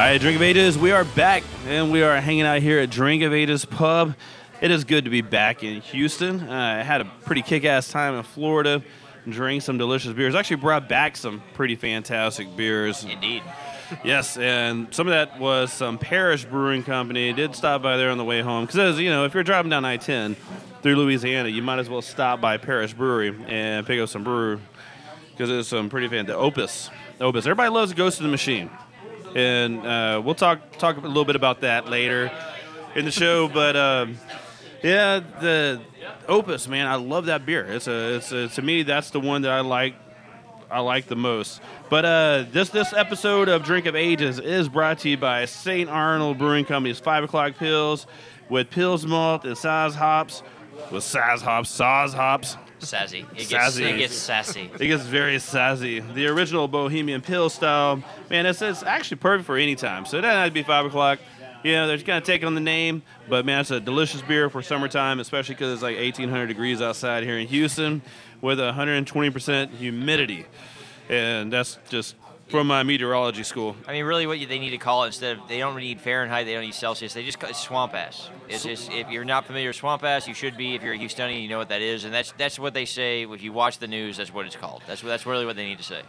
All right, Drink of Ages, we are back and we are hanging out here at Drink of Ages Pub. It is good to be back in Houston. Uh, I had a pretty kick ass time in Florida, drank some delicious beers. Actually, brought back some pretty fantastic beers. Indeed. Yes, and some of that was some Parish Brewing Company. Did stop by there on the way home because, you know, if you're driving down I-10 through Louisiana, you might as well stop by Parish Brewery and pick up some brew because there's some pretty fantastic Opus. Opus. Everybody loves Ghost in the Machine, and uh, we'll talk talk a little bit about that later in the show. But um, yeah, the Opus, man, I love that beer. It's a, it's a, to me that's the one that I like I like the most. But uh, this this episode of Drink of Ages is brought to you by St. Arnold Brewing Company's Five O'clock Pils with Pils Malt and Saaz Hops, with Saaz Hops, Saaz Hops. Sassy. It gets, Sassy. It gets sassy. It gets very sassy. The original Bohemian Pill style, man, it's, it's actually perfect for any time. So it doesn't have to be 5 o'clock. You know, they're just kind of taking on the name, but man, it's a delicious beer for summertime, especially because it's like 1,800 degrees outside here in Houston with 120% humidity. And that's just from my meteorology school. I mean, really, what they need to call it instead of they don't need Fahrenheit, they don't need Celsius. They just call it swamp ass. It's just if you're not familiar with swamp ass, you should be. If you're a Houstonian, you know what that is, and that's that's what they say. If you watch the news, that's what it's called. That's that's really what they need to say.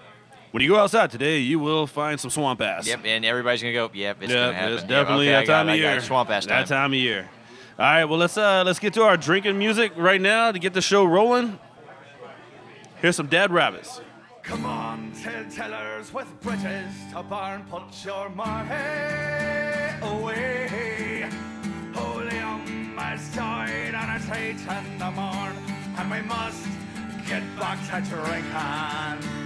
When you go outside today, you will find some swamp ass. Yep, and everybody's gonna go. Yep, it's yeah, gonna happen. it's Yep, definitely okay, that time it, of year. Swamp ass time. That time of year. All right, well let's uh let's get to our drinking music right now to get the show rolling. Here's some Dead Rabbits. Come on, telltellers with bridges to burn, put your money away. Holy um has died and a eight in the morn, and we must get back to drinking.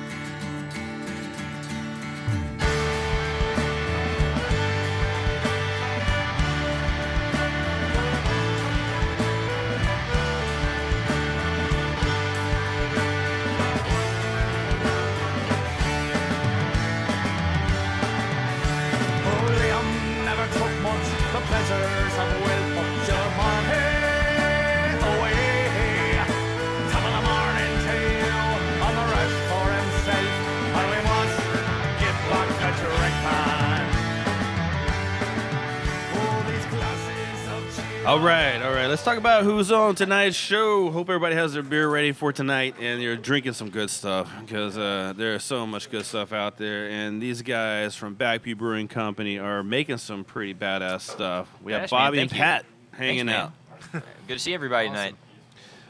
All right, all right. Let's talk about who's on tonight's show. Hope everybody has their beer ready for tonight and you're drinking some good stuff because uh, there's so much good stuff out there. And these guys from Backpew Brewing Company are making some pretty badass stuff. We have man. Bobby and Thank you. Pat hanging man. out. Good to see everybody tonight.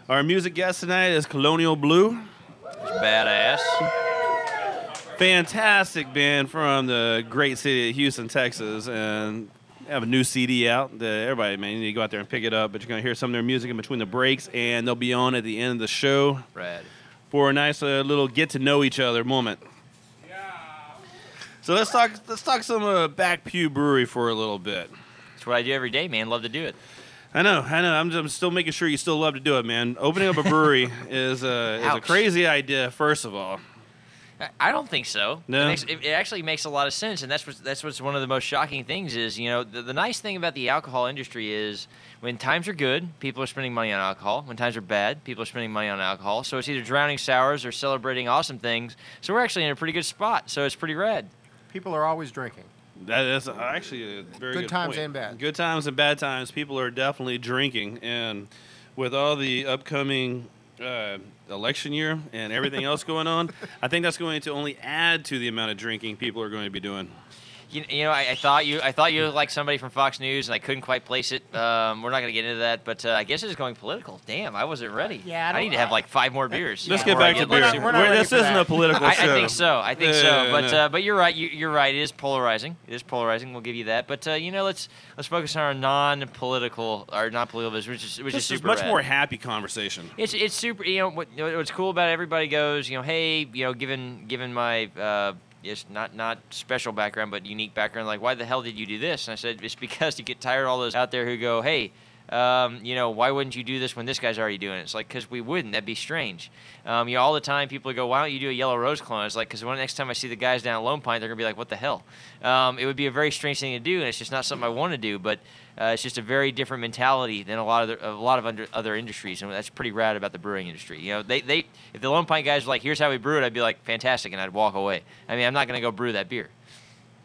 Our music guest tonight is Colonial Blue. It's badass. fantastic band from the great city of Houston, Texas, and have a new CD out. The, everybody, man, you need to go out there and pick it up. But you're gonna hear some of their music in between the breaks, and they'll be on at the end of the show for a nice uh, little get to know each other moment. So let's talk. Let's talk some uh, Back Pew Brewery for a little bit. That's what I do every day, man. Love to do it. I know, I know. I'm, I'm still making sure you still love to do it, man. Opening up a brewery is, a is a crazy idea. First of all, I- I don't think so. No? It, makes, it, it actually makes a lot of sense, and that's what that's what's one of the most shocking things is you know the, the nice thing about the alcohol industry is when times are good, people are spending money on alcohol. When times are bad, people are spending money on alcohol. So it's either drowning sours or celebrating awesome things. So we're actually in a pretty good spot. So it's pretty red. People are always drinking. That is actually a very Good good, times point. and bad. Good times and bad times. People are definitely drinking, and with all the upcoming uh, election year and everything else going on, I think that's going to only add to the amount of drinking people are going to be doing. You, you know, I, I thought you I thought you looked like somebody from Fox News, and I couldn't quite place it. Um, we're not going to get into that, but uh, I guess it's going political. Damn, I wasn't ready. Yeah, I I, don't- need to have like five more beers. Let's get I back to like, beer. super- we're not this isn't that. a political I, I think so. I think Yeah, so. But no. uh, but you're right. You, you're right. It is polarizing. It is polarizing. We'll give you that. But uh, you know, let's let's focus on our non-political, our non-political business, which is which this is is super much rad. more happy conversation. It's it's super. You know what? you What's cool about it, everybody goes. You know, hey, you know, given given my uh, yes, not not special background, but unique background. Like, why the hell did you do this? And I said, it's because you get tired of all those out there who go, hey. um, you know, why wouldn't you do this when this guy's already doing it? It's like, because we wouldn't. That'd be strange. Um, you know, all the time people go, why don't you do a yellow rose clone? It's like, because next time I see the guys down at Lone Pint, they're going to be like, what the hell? Um, it would be a very strange thing to do, and it's just not something I want to do, but uh, it's just a very different mentality than a lot of the, a lot of under, other industries, and that's pretty rad about the brewing industry. You know, they, they if the Lone Pint guys were like, here's how we brew it, I'd be like, fantastic, and I'd walk away. I mean, I'm not going to go brew that beer.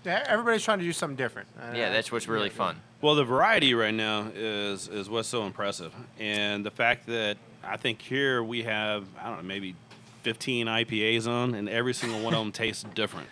Yeah, everybody's trying to do something different. Uh, Yeah, that's what's really fun. Well, the variety right now is is what's so impressive, and the fact that I think here we have I don't know maybe 15 IPAs on, and every single one of them tastes different.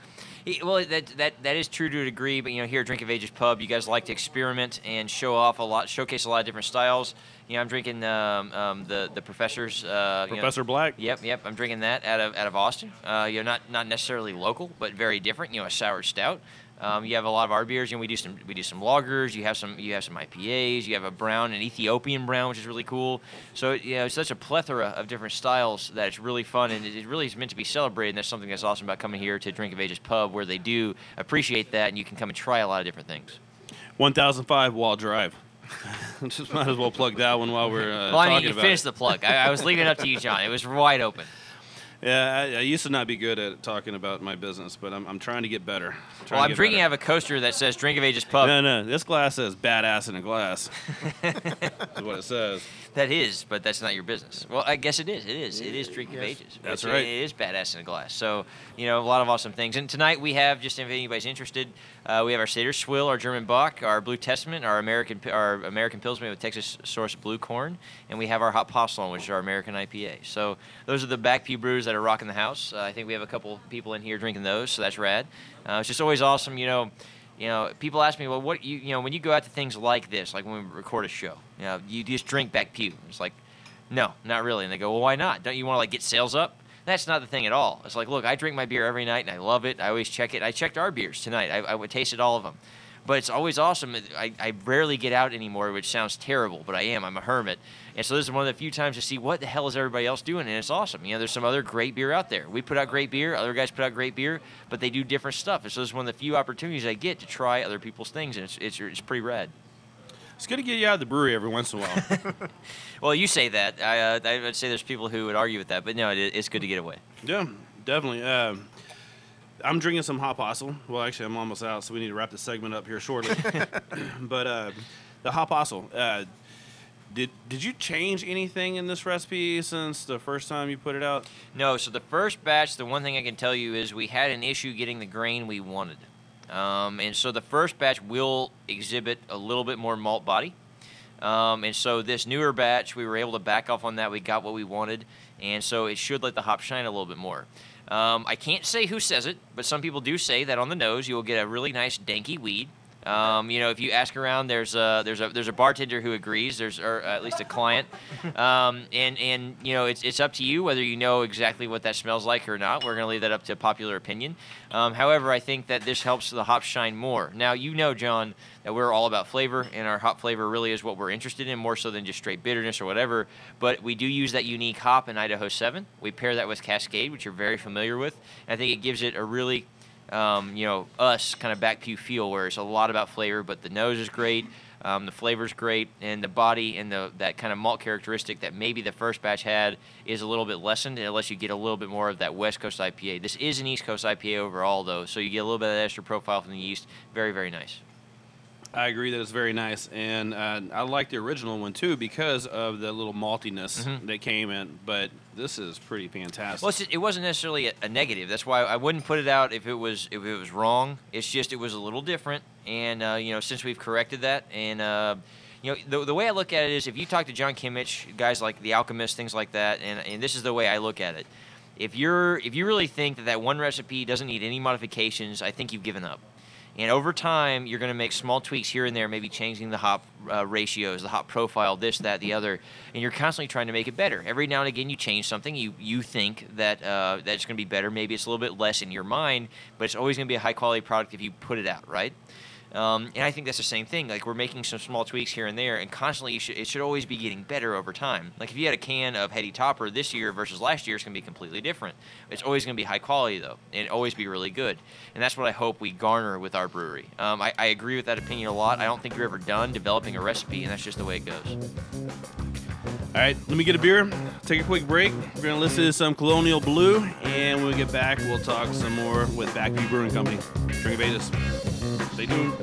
Well, that, that that is true to a degree, but you know, here at Drink of Ages Pub, you guys like to experiment and show off a lot, showcase a lot of different styles. You know, I'm drinking um, um, the the professor's uh, you know- Professor Black. Yep, yep. I'm drinking that out of out of Austin. Uh, you know, not not necessarily local, but very different. You know, a sour stout. Um, you have a lot of our beers. You know, we do some we do some lagers. You have some you have some IPAs. You have a brown, an Ethiopian brown, which is really cool. So you know, it's such a plethora of different styles that it's really fun and it, really is meant to be celebrated. And that's something that's awesome about coming here to Drink of Ages Pub, where they do appreciate that, and you can come and try a lot of different things. 1005 Waugh Drive. Just might as well plug that one while we're uh, well, I mean, you finished the plug. I, I was leaving it up to you, John. It was wide open. Yeah, I, I used to not be good at talking about my business, but I'm, I'm trying to get better. Trying Well, I'm drinking better. out of a coaster that says Drink of Ages Pub. No, no, this glass says "badass in a glass." is what it says. That is, but that's not your business. Well, I guess it is. It is. It is Drink of Ages. That's It's- right. It is badass in a glass. So, you know, a lot of awesome things. And tonight we have, just if anybody's interested, uh, we have our Seder Swill, our German Bock, our Blue Testament, our American our American Pilsner with Texas source blue corn, and we have our Hop Apostle, which is our American IPA. So those are the back pew brews that are rocking the house. Uh, I think we have a couple people in here drinking those, so that's rad. Uh, it's just always awesome, you know. You know, people ask me, well, what you you know when you go out to things like this, like when we record a show, you know, you just drink back pew. It's like, no, not really. And they go, well, why not? Don't you want to like get sales up? That's not the thing at all. It's like, look, I drink my beer every night and I love it. I always check it. I checked our beers tonight. I, I would tasted all of them. But it's always awesome. I, I rarely get out anymore, which sounds terrible, but I am. I'm a hermit. And so this is one of the few times to see what the hell is everybody else doing, and it's awesome. You know, there's some other great beer out there. We put out great beer, other guys put out great beer, but they do different stuff. And so this is one of the few opportunities I get to try other people's things, and it's, it's, it's pretty rad. It's good to get you out of the brewery every once in a while. Well, you say that. I, uh, I would say there's people who would argue with that, but no, it, it's good to get away. yeah, definitely. Um, I'm drinking some Hop Apostle. Well, actually, I'm almost out, so we need to wrap the segment up here shortly. but uh, the Hop Apostle. Uh, did did you change anything in this recipe since the first time you put it out? No, so the first batch, the one thing I can tell you is we had an issue getting the grain we wanted. Um, and so the first batch will exhibit a little bit more malt body. Um, and so this newer batch, we were able to back off on that. We got what we wanted. And so it should let the hop shine a little bit more. Um, I can't say who says it, but some people do say that on the nose you will get a really nice danky weed. Um, you know, if you ask around, there's a there's a there's a bartender who agrees. There's or at least a client, um, and and you know it's it's up to you whether you know exactly what that smells like or not. We're gonna leave that up to popular opinion. Um, however, I think that this helps the hop shine more. Now you know, John, that we're all about flavor, and our hop flavor really is what we're interested in more so than just straight bitterness or whatever. But we do use that unique hop in Idaho Seven. We pair that with Cascade, which you're very familiar with. I think it gives it a really um, you know, us kind of back pew feel where it's a lot about flavor, but the nose is great, um, the flavor's great, and the body and the that kind of malt characteristic that maybe the first batch had is a little bit lessened unless you get a little bit more of that West Coast IPA. This is an East Coast IPA overall, though, so you get a little bit of that extra profile from the yeast. Very, very nice. I agree that it's very nice, and uh, I like the original one too because of the little maltiness Mhm. that came in. But this is pretty fantastic. Well, just, it wasn't necessarily a, a negative. That's why I wouldn't put it out if it was if it was wrong. It's just it was a little different, and uh, you know since we've corrected that, and uh, you know the, the way I look at it is if you talk to John Kimmich, guys like The Alchemist, things like that, and, and this is the way I look at it. If you're if you really think that that one recipe doesn't need any modifications, I think you've given up. And over time, you're going to make small tweaks here and there, maybe changing the hop uh, ratios, the hop profile, this, that, the other, and you're constantly trying to make it better. Every now and again, you change something. You you think that uh, that's going to be better. Maybe it's a little bit less in your mind, but it's always going to be a high quality product if you put it out right. Um, and I think that's the same thing. Like we're making some small tweaks here and there, and constantly should, it should always be getting better over time. Like if you had a can of Heady Topper this year versus last year, it's going to be completely different. It's always going to be high quality though, and always be really good. And that's what I hope we garner with our brewery. Um, I, I agree with that opinion a lot. I don't think you're ever done developing a recipe, and that's just the way it goes. All right, let me get a beer. Take a quick break. We're gonna listen to some Colonial Blue, and when we get back, we'll talk some more with Back Pew Brewing Company. Drink of Ages. Stay tuned.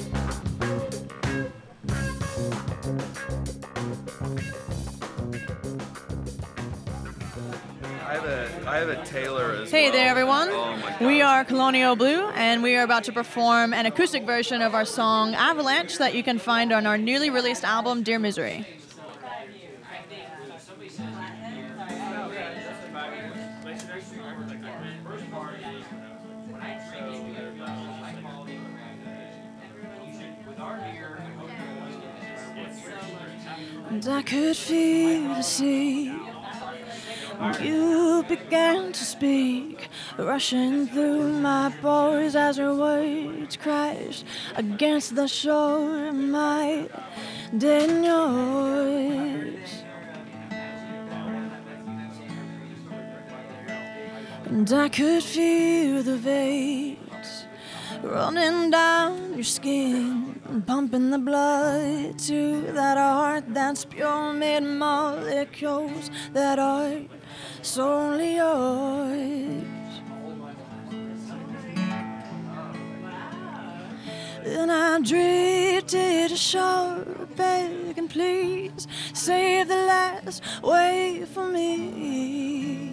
I have a I have a Taylor as well. Hey well. there, everyone. Oh my we are Colonial Blue, and we are about to perform an acoustic version of our song Avalanche that you can find on our newly released album, Dear Misery. And I could feel the sea. You began to speak, rushing through my pores as your words crashed against the shore of my dead. And I could feel the veins running down your skin, pumping the blood to that heart that's pure made molecules that are solely yours. Then I drifted ashore, begging, please save the last wave for me.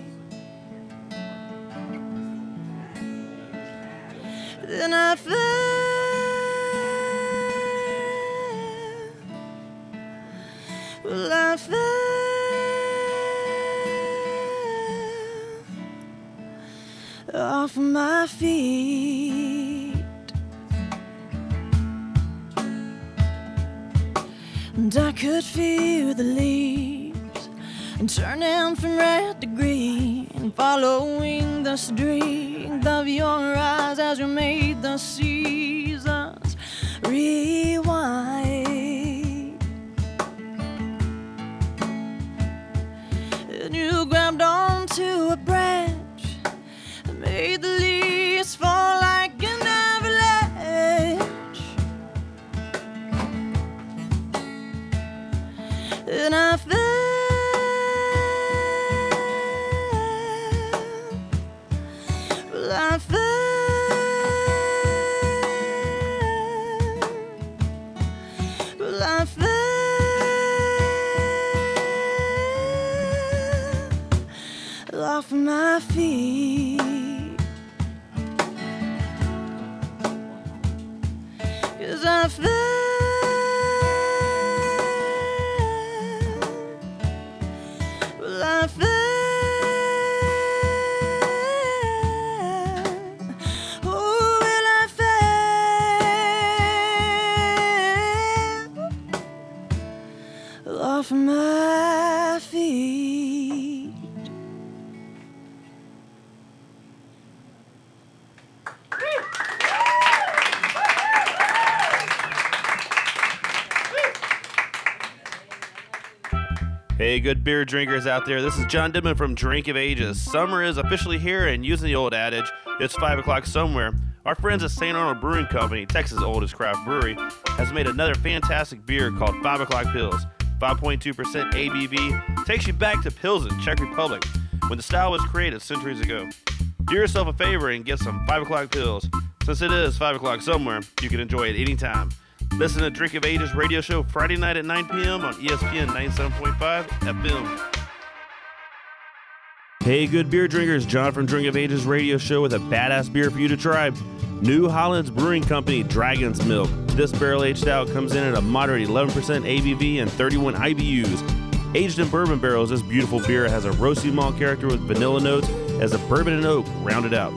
Then I fell. Well, I fell off my feet. And I could feel the leaves turning from red to green, following the strength of your eyes as you made the seasons rewind. My good beer drinkers out there. This is John Didman from Drink of Ages. Summer is officially here, and using the old adage, it's 5 o'clock somewhere. Our friends at St. Arnold Brewing Company, Texas' oldest craft brewery, has made another fantastic beer called 5 O'Clock Pils. 5.2% ABV takes you back to Pilsen, Czech Republic, when the style was created centuries ago. Do yourself a favor and get some 5 O'Clock Pils. Since it is 5 o'clock somewhere, you can enjoy it anytime. Listen to Drink of Ages radio show Friday night at 9 p.m. on ESPN 97.5 FM. Hey, good beer drinkers. John from Drink of Ages radio show with a badass beer for you to try. New Holland's Brewing Company Dragon's Milk. This barrel aged stout comes in at a moderate 11% ABV and 31 IBUs. Aged in bourbon barrels, this beautiful beer has a roasty malt character with vanilla notes as a bourbon and oak rounded out.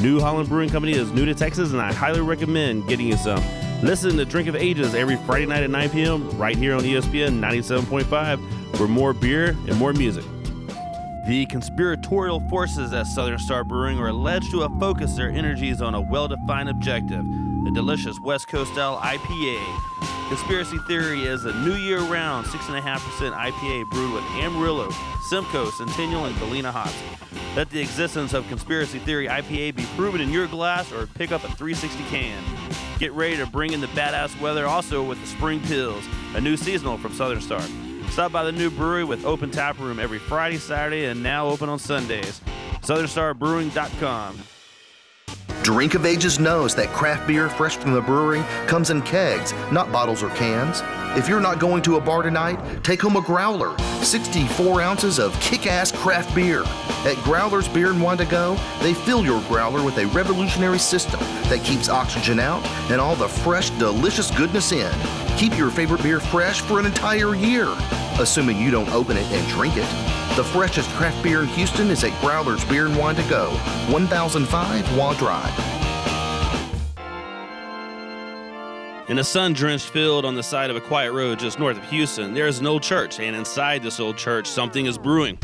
New Holland Brewing Company is new to Texas, and I highly recommend getting you some. Listen to Drink of Ages every Friday night at 9 p.m. right here on ESPN 97.5 for more beer and more music. The conspiratorial forces at Southern Star Brewing are alleged to have focused their energies on a well defined objective the delicious West Coast style IPA. Conspiracy Theory is a new year round 6.5% IPA brewed with Amarillo, Simcoe, Centennial, and Galena hops. Let the existence of Conspiracy Theory IPA be proven in your glass or pick up a 360 can. Get ready to bring in the badass weather also with the Spring Pils, a new seasonal from Southern Star. Stop by the new brewery with open tap room every Friday, Saturday, and now open on Sundays. SouthernStarBrewing.com. Drink of Ages knows that craft beer fresh from the brewery comes in kegs, not bottles or cans. If you're not going to a bar tonight, take home a growler, 64 ounces of kick ass craft beer. At Growler's Beer and Wine to Go, they fill your growler with a revolutionary system that keeps oxygen out and all the fresh, delicious goodness in. Keep your favorite beer fresh for an entire year, assuming you don't open it and drink it. The freshest craft beer in Houston is at Growler's Beer and Wine to Go, 1005 Waugh Drive. In a sun drenched field on the side of a quiet road just north of Houston, there is an old church, and inside this old church, something is brewing.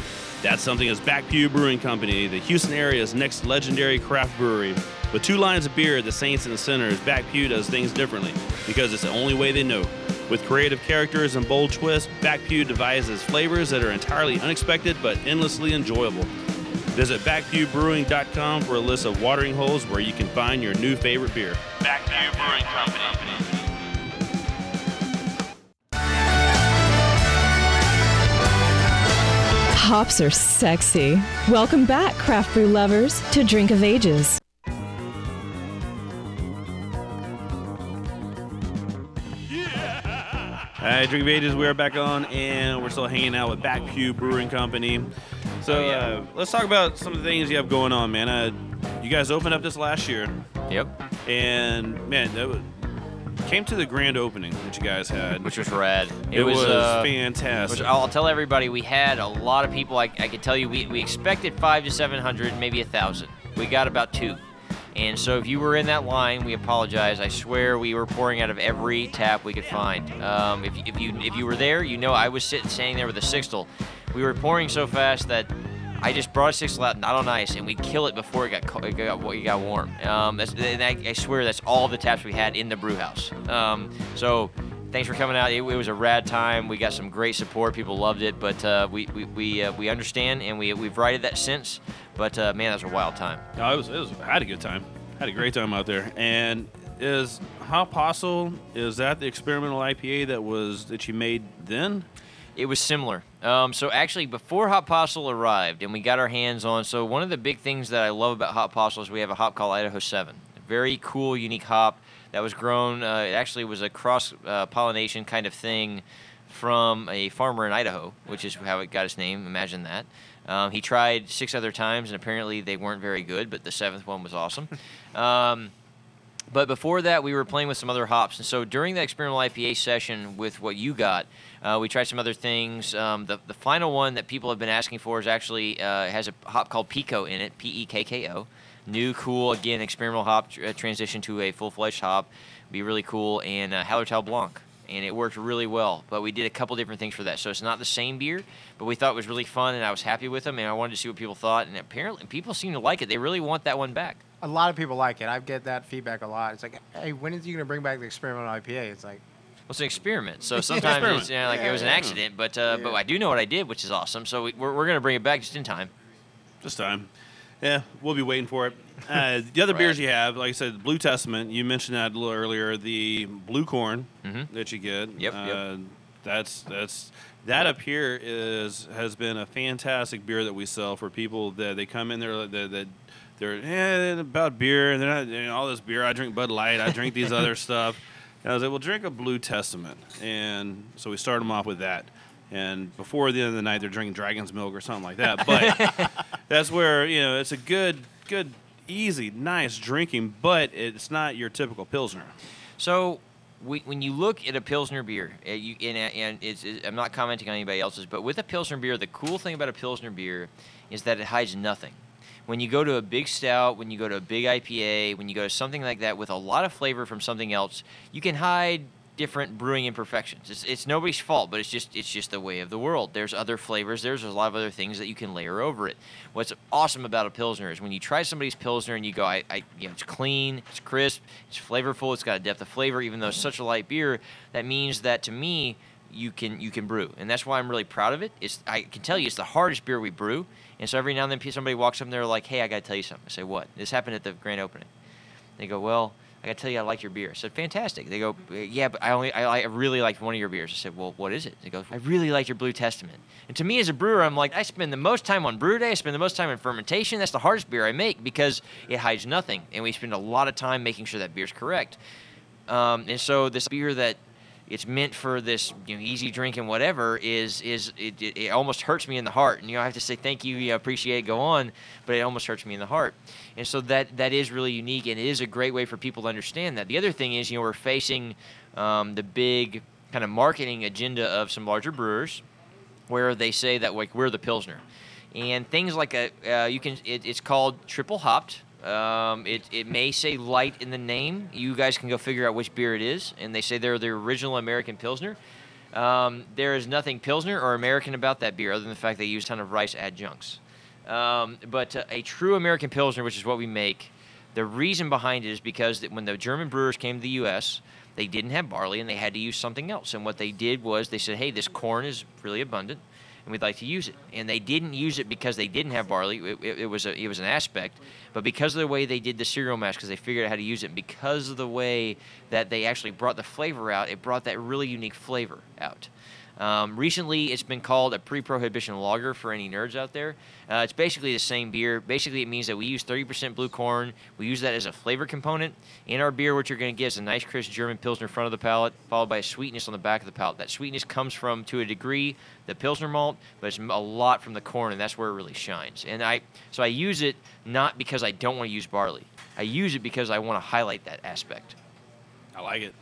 That something is Back Pew Brewing Company, the Houston area's next legendary craft brewery. With two lines of beer, the Saints and the Sinners, Back Pew does things differently because it's the only way they know. With creative characters and bold twists, Back Pew devises flavors that are entirely unexpected but endlessly enjoyable. Visit backpewbrewing.com for a list of watering holes where you can find your new favorite beer. Back Pew Brewing Company. Hops are sexy. Welcome back, craft brew lovers, to Drink of Ages. All right, Drink of Ages, we are back on, and we're still hanging out with Back Pew Brewing Company. So Oh, yeah. uh, let's talk about some of the things you have going on, man. Uh, you guys opened up this last year. Yep. And man, that was, came to the grand opening that you guys had, which was rad. It, was, uh, fantastic. Which I'll tell everybody, we had a lot of people. I, I can tell you, we, we expected five to seven hundred, maybe a thousand. We got about two. And so if you were in that line, we apologize. I swear we were pouring out of every tap we could find. Um, if, if you if you were there, you know I was sitting standing there with a sixtel. We were pouring so fast that I just brought a sixtel out, not on ice, and we'd kill it before it got co- it got, it got warm. Um, that's, I, I swear that's all the taps we had in the brew house. Um, so thanks for coming out. It, it was a rad time. We got some great support. People loved it, but uh, we we we, uh, we understand and we we've righted that since. But uh, man, that was a wild time. No, it was, it was. I had a good time. Had a great time out there. And is Hop Apostle is that the experimental IPA that was that you made then? It was similar. Um, so actually, before Hop Apostle arrived and we got our hands on, so one of the big things that I love about Hop Apostle is we have a hop called Idaho 7. Very cool, unique hop that was grown. Uh, it actually was a cross uh, pollination kind of thing from a farmer in Idaho, which is how it got its name. Imagine that. Um, he tried six other times, and apparently they weren't very good, but the seventh one was awesome. Um, but before that, we were playing with some other hops. And so during that experimental IPA session with what you got, uh, we tried some other things. Um, the, the final one that people have been asking for is actually uh, has a hop called Pekko in it, P E K K O. New, cool, again, experimental hop tr- uh, transition to a full fledged hop. Be really cool. And uh, Hallertau Blanc. And it worked really well. But we did a couple different things for that. So it's not the same beer, but we thought it was really fun and I was happy with them. And I wanted to see what people thought. And apparently, people seem to like it. They really want that one back. A lot of people like it. I get that feedback a lot. It's like, hey, when is you going to bring back the experimental IPA? It's like, Well, it's an experiment, so sometimes Experiment. it's you know, like Yeah, it was an accident, but uh, but I do know what I did, which is awesome. So we, we're, we're gonna bring it back just in time. Just time. Yeah, we'll be waiting for it. Uh, the other beers you have, like I said, Blue Testament. You mentioned that a little earlier. The blue corn that you get. Mm-hmm. Yep, Uh, yep. That's that's that up here is has been a fantastic beer that we sell for people that they come in there that that they're eh, about beer and they're not you know, all this beer. I drink Bud Light. I drink these other stuff. And I was like, well, drink a Blue Testament. And so we started them off with that. And before the end of the night, they're drinking Dragon's Milk or something like that. But that's where you know it's a good, good, easy, nice drinking, but it's not your typical pilsner. So we, when you look at a pilsner beer, uh, you, and, and it's, it's- I'm not commenting on anybody else's, but with a pilsner beer, the cool thing about a pilsner beer is that it hides nothing. When you go to a big stout, when you go to a big IPA, when you go to something like that with a lot of flavor from something else, you can hide different brewing imperfections. It's, it's nobody's fault, but it's just it's just the way of the world. There's other flavors. There's a lot of other things that you can layer over it. What's awesome about a pilsner is when you try somebody's pilsner and you go, I, I you know, it's clean, it's crisp, it's flavorful, it's got a depth of flavor. Even though it's such a light beer, that means that to me, you can you can brew, and that's why I'm really proud of it. It's I can tell you it's the hardest beer we brew, and so every now and then somebody walks up and they're like, Hey, I got to tell you something. I say, What? This happened at the grand opening. They go, Well. I got to tell you, I like your beer. I said, fantastic. They go, yeah, but I only, I, I really liked one of your beers. I said, well, what is it? They go, I really like your Blue Testament. And to me as a brewer, I'm like, I spend the most time on brew day. I spend the most time in fermentation. That's the hardest beer I make because it hides nothing, and we spend a lot of time making sure that beer's correct. Um, and so this beer that it's meant for this you know, easy drinking whatever is is it, it, it, almost hurts me in the heart. And you know I have to say thank you, you know, appreciate it, go on but it almost hurts me in the heart. And so that that is really unique and it is a great way for people to understand that. The other thing is you know we're facing um, the big kind of marketing agenda of some larger brewers where they say that like we're the pilsner. And things like a uh, you can it, it's called triple hopped um, it, it may say light in the name. You guys can go figure out which beer it is. And they say they're the original American Pilsner. Um, there is nothing Pilsner or American about that beer other than the fact they use a ton of rice adjuncts. Um, but uh, a true American Pilsner, which is what we make, the reason behind it is because when the German brewers came to the U.S., they didn't have barley and they had to use something else. And what they did was they said, hey, this corn is really abundant and we'd like to use it. And they didn't use it because they didn't have barley. It, it, it was a, it was an aspect, but because of the way they did the cereal mash, because they figured out how to use it, and because of the way that they actually brought the flavor out, it brought that really unique flavor out. Um, recently, it's been called a pre-prohibition lager for any nerds out there. Uh, it's basically the same beer. Basically, it means that we use 30% blue corn. We use that as a flavor component in our beer. What you're going to get is a nice, crisp German pilsner front of the palate, followed by a sweetness on the back of the palate. That sweetness comes from, to a degree, the pilsner malt, but it's a lot from the corn, and that's where it really shines. And I, so I use it not because I don't want to use barley. I use it because I want to highlight that aspect. I like it.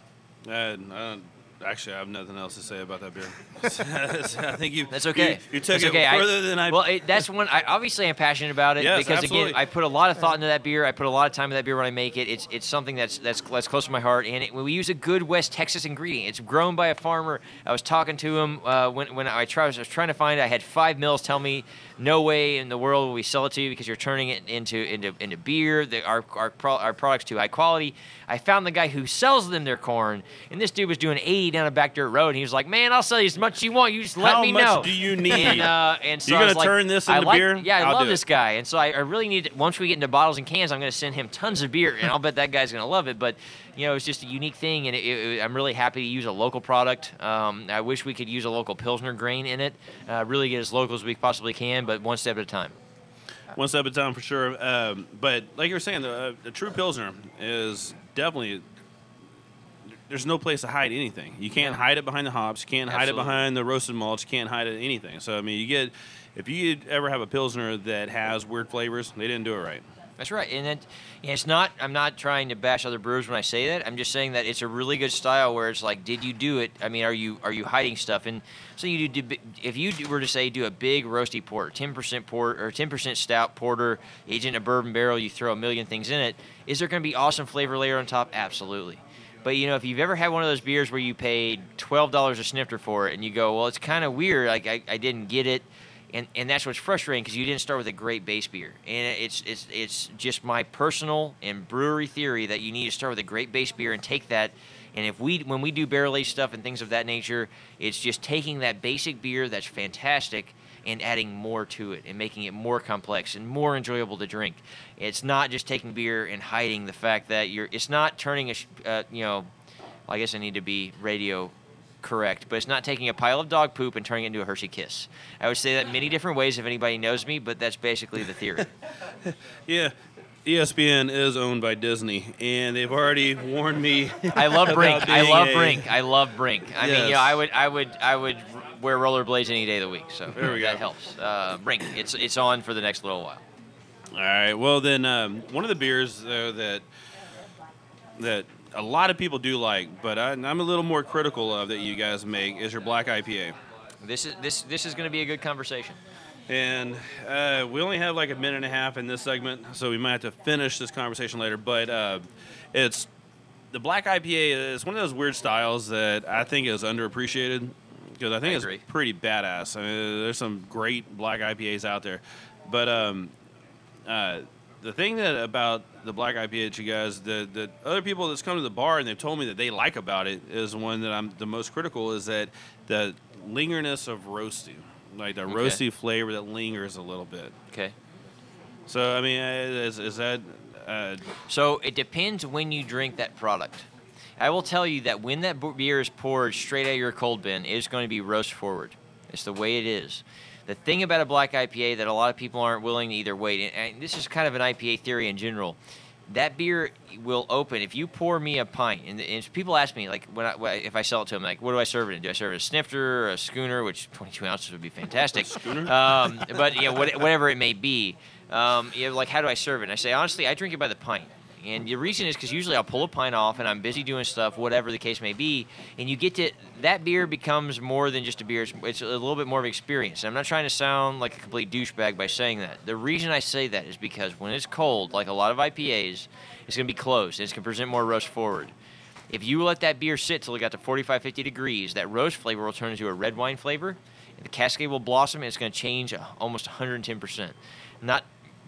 Uh, uh, Actually, I have nothing else to say about that beer. I think you. That's okay. You, you took that's it okay. further I, than I. Well, it, that's one. I obviously am passionate about it Yes, because absolutely. again, I put a lot of thought into that beer. I put a lot of time into that beer when I make it. It's it's something that's that's that's close to my heart, and it, we use a good West Texas ingredient. It's grown by a farmer. I was talking to him uh, when when I tried. I was trying to find. I had five mills tell me, no way in the world will we sell it to you because you're turning it into into into beer. The, our our pro, our product's too high quality. I found the guy who sells them their corn, and this dude was doing 80 down a back dirt road. And he was like, "Man, I'll sell you as much as you want. You just let How me much know." do you need? And, uh, and so You I gonna like, turn this I into like- beer? Yeah, I I'll love this it. guy, and so I, I really need. Once we get into bottles and cans, I'm going to send him tons of beer, and I'll bet that guy's going to love it. But you know, it's just a unique thing, and it, it, I'm really happy to use a local product. Um, I wish we could use a local Pilsner grain in it. Uh, really get as local as we possibly can, but one step at a time. One step at a time for sure. Um, but like you were saying, the, uh, the true pilsner is definitely. There's no place to hide anything. You can't hide it behind the hops. You can't hide it behind the roasted malts. You can't hide it anything. So I mean, you get if you ever have a pilsner that has weird flavors, they didn't do it right. That's right, and it, it's not. I'm not trying to bash other brewers when I say that. I'm just saying that it's a really good style where it's like, did you do it? I mean, are you are you hiding stuff? And so you do. If you were to say do a big roasty porter, 10% port or 10% stout porter, aged in a bourbon barrel, you throw a million things in it. Is there going to be awesome flavor layer on top? Absolutely. But you know, if you've ever had one of those beers where you paid twelve dollars a snifter for it, and you go, well, it's kind of weird. Like I, I didn't get it and and that's what's frustrating because you didn't start with a great base beer, and it's it's it's just my personal and brewery theory that you need to start with a great base beer and take that. And if we when we do barrel aged stuff and things of that nature, it's just taking that basic beer that's fantastic and adding more to it and making it more complex and more enjoyable to drink. It's not just taking beer and hiding the fact that you're. It's not turning a uh, you know. I guess I need to be radio correct, but it's not taking a pile of dog poop and turning it into a Hershey Kiss. I would say that many different ways if anybody knows me, but that's basically the theory. Yeah. ESPN is owned by Disney, and they've already warned me. I love about Brink. I love a- Brink. I love Brink. I mean, yeah, I would, I would, I would wear rollerblades any day of the week. So There we that go. helps. Uh, Brink. It's it's on for the next little while. All right. Well, then um, one of the beers though that that a lot of people do like, but I, I'm a little more critical of that you guys make is your black IPA. This is this this is going to be a good conversation. And uh, we only have like a minute and a half in this segment, so we might have to finish this conversation later. But uh, it's the black IPA is one of those weird styles that I think is underappreciated because I think I it's pretty badass. I mean, there's some great black IPAs out there, but um, uh, the thing that about the black IPA that you guys, that that other people that's come to the bar and they've told me that they like about it is one that I'm the most critical is that the lingerness of roasty, like the Okay. roasty flavor that lingers a little bit. Okay. So I mean, uh, is, is that? Uh, So it depends when you drink that product. I will tell you that when that beer is poured straight out of your cold bin, it's going to be roast forward. It's the way it is. The thing about a black IPA that a lot of people aren't willing to either wait, and, this is kind of an IPA theory in general. That beer will open if you pour me a pint, and, and people ask me like when I, if I sell it to them, like what do I serve it in? Do I serve it a snifter or a schooner, which 22 ounces would be fantastic. Schooner? Um, but you know, what, whatever it may be, um, you know, like how do I serve it? And I say honestly, I drink it by the pint. And the reason is because usually I'll pull a pint off and I'm busy doing stuff, whatever the case may be. And you get to that beer becomes more than just a beer. It's, it's a little bit more of an experience. And I'm not trying to sound like a complete douchebag by saying that. The reason I say that is because when it's cold, like a lot of IPAs, it's going to be closed and it's going to present more roast forward. If you let that beer sit till it got to 45, 50 degrees, that roast flavor will turn into a red wine flavor. The Cascade will blossom and it's going to change almost 110%. Not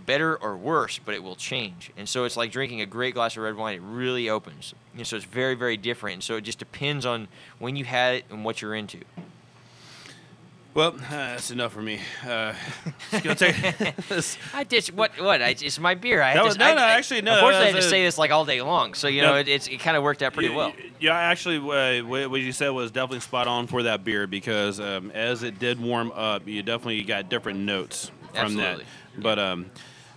better or worse, but it will change. And so it's like drinking a great glass of red wine. It really opens. And so it's very, very different. And so it just depends on when you had it and what you're into. well, uh, that's enough for me. Uh. I just what what? I, it's my beer. I No, have to, no, I, no, I- actually, no, Unfortunately, I have that's to a- say this like all day long. So you No. know, it, it's it kind of worked out pretty well. Yeah, actually, uh, what what you said was definitely spot on for that beer because um, as it did warm up, you definitely got different notes from Absolutely. that. But um,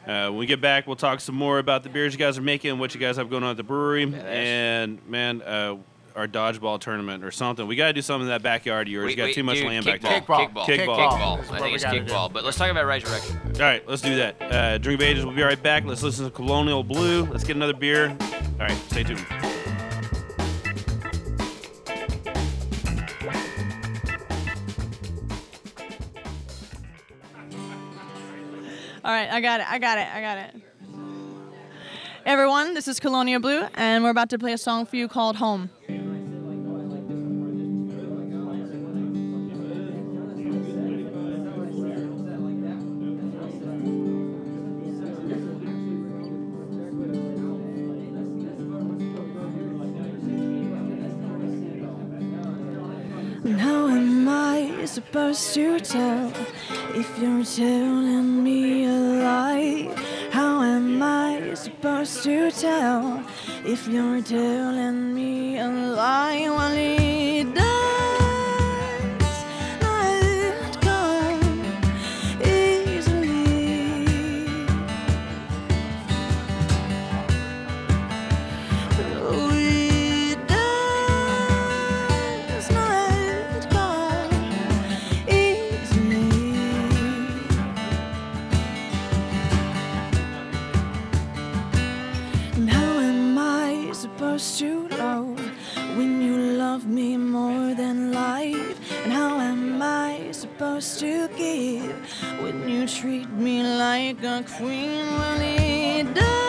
uh, when we get back, we'll talk some more about the beers you guys are making, what you guys have going on at the brewery, and man, uh, our dodgeball tournament or something. We got to do something in that backyard of yours. Wait, you got wait, too much dude, land back there. Kickball. Kickball. Kickball. is I think we it's do. kickball. But let's talk about Resurrection. All right, let's do that. Uh, Drink of Ages. We'll be right back. Let's listen to Colonial Blue. Let's get another beer. All right, stay tuned. All right, I got it. I got it. I got it. Everyone, this is Colonial Blue, and we're about to play a song for you called Home. Supposed to tell if you're telling me supposed to tell if you're telling me a lie? Well, love me more than life? And how am I supposed to give when you treat me like a queen? Well, it does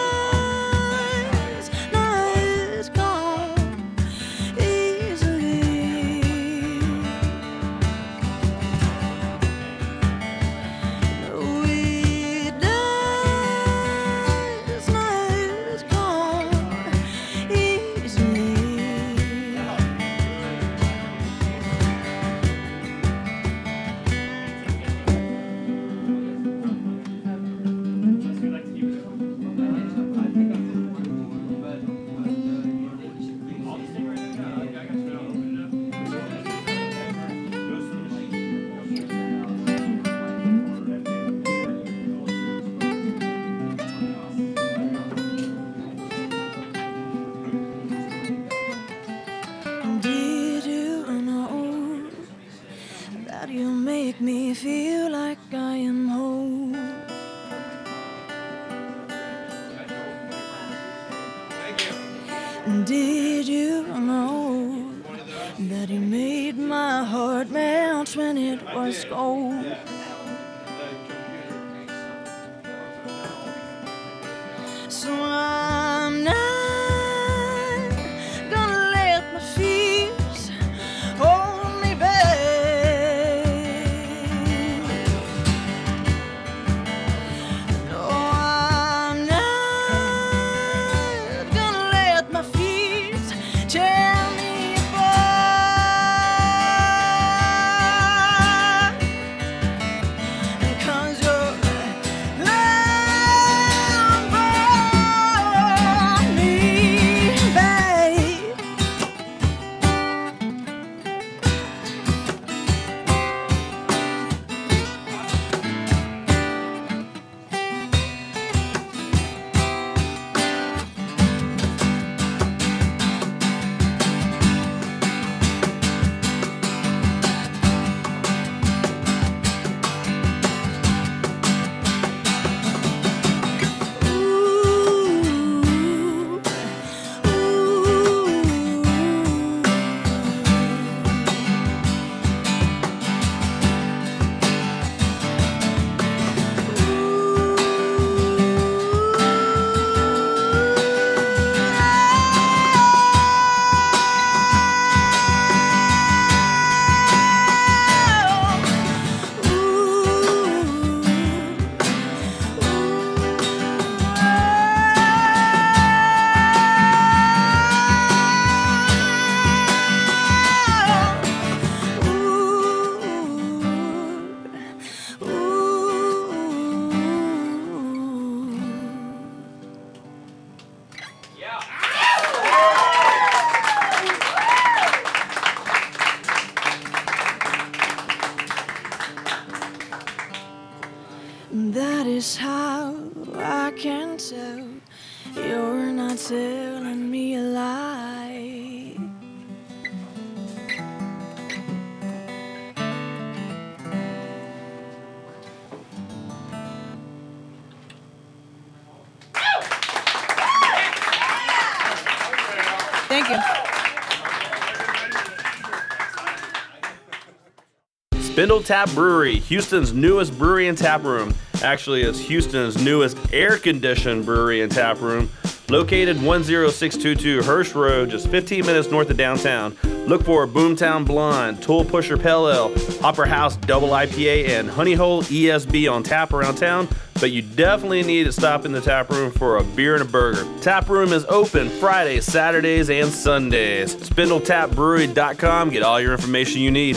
Spindle Tap Brewery, Houston's newest brewery and tap room. Actually, it's Houston's newest air conditioned brewery and tap room. Located 10622 Hirsch Road, just 15 minutes north of downtown. Look for Boomtown Blonde, Tool Pusher Pale Ale, Opera House Double IPA, and Honey Hole ESB on tap around town. But you definitely need to stop in the tap room for a beer and a burger. Tap room is open Fridays, Saturdays, and Sundays. SpindleTapBrewery.com. Get all your information you need.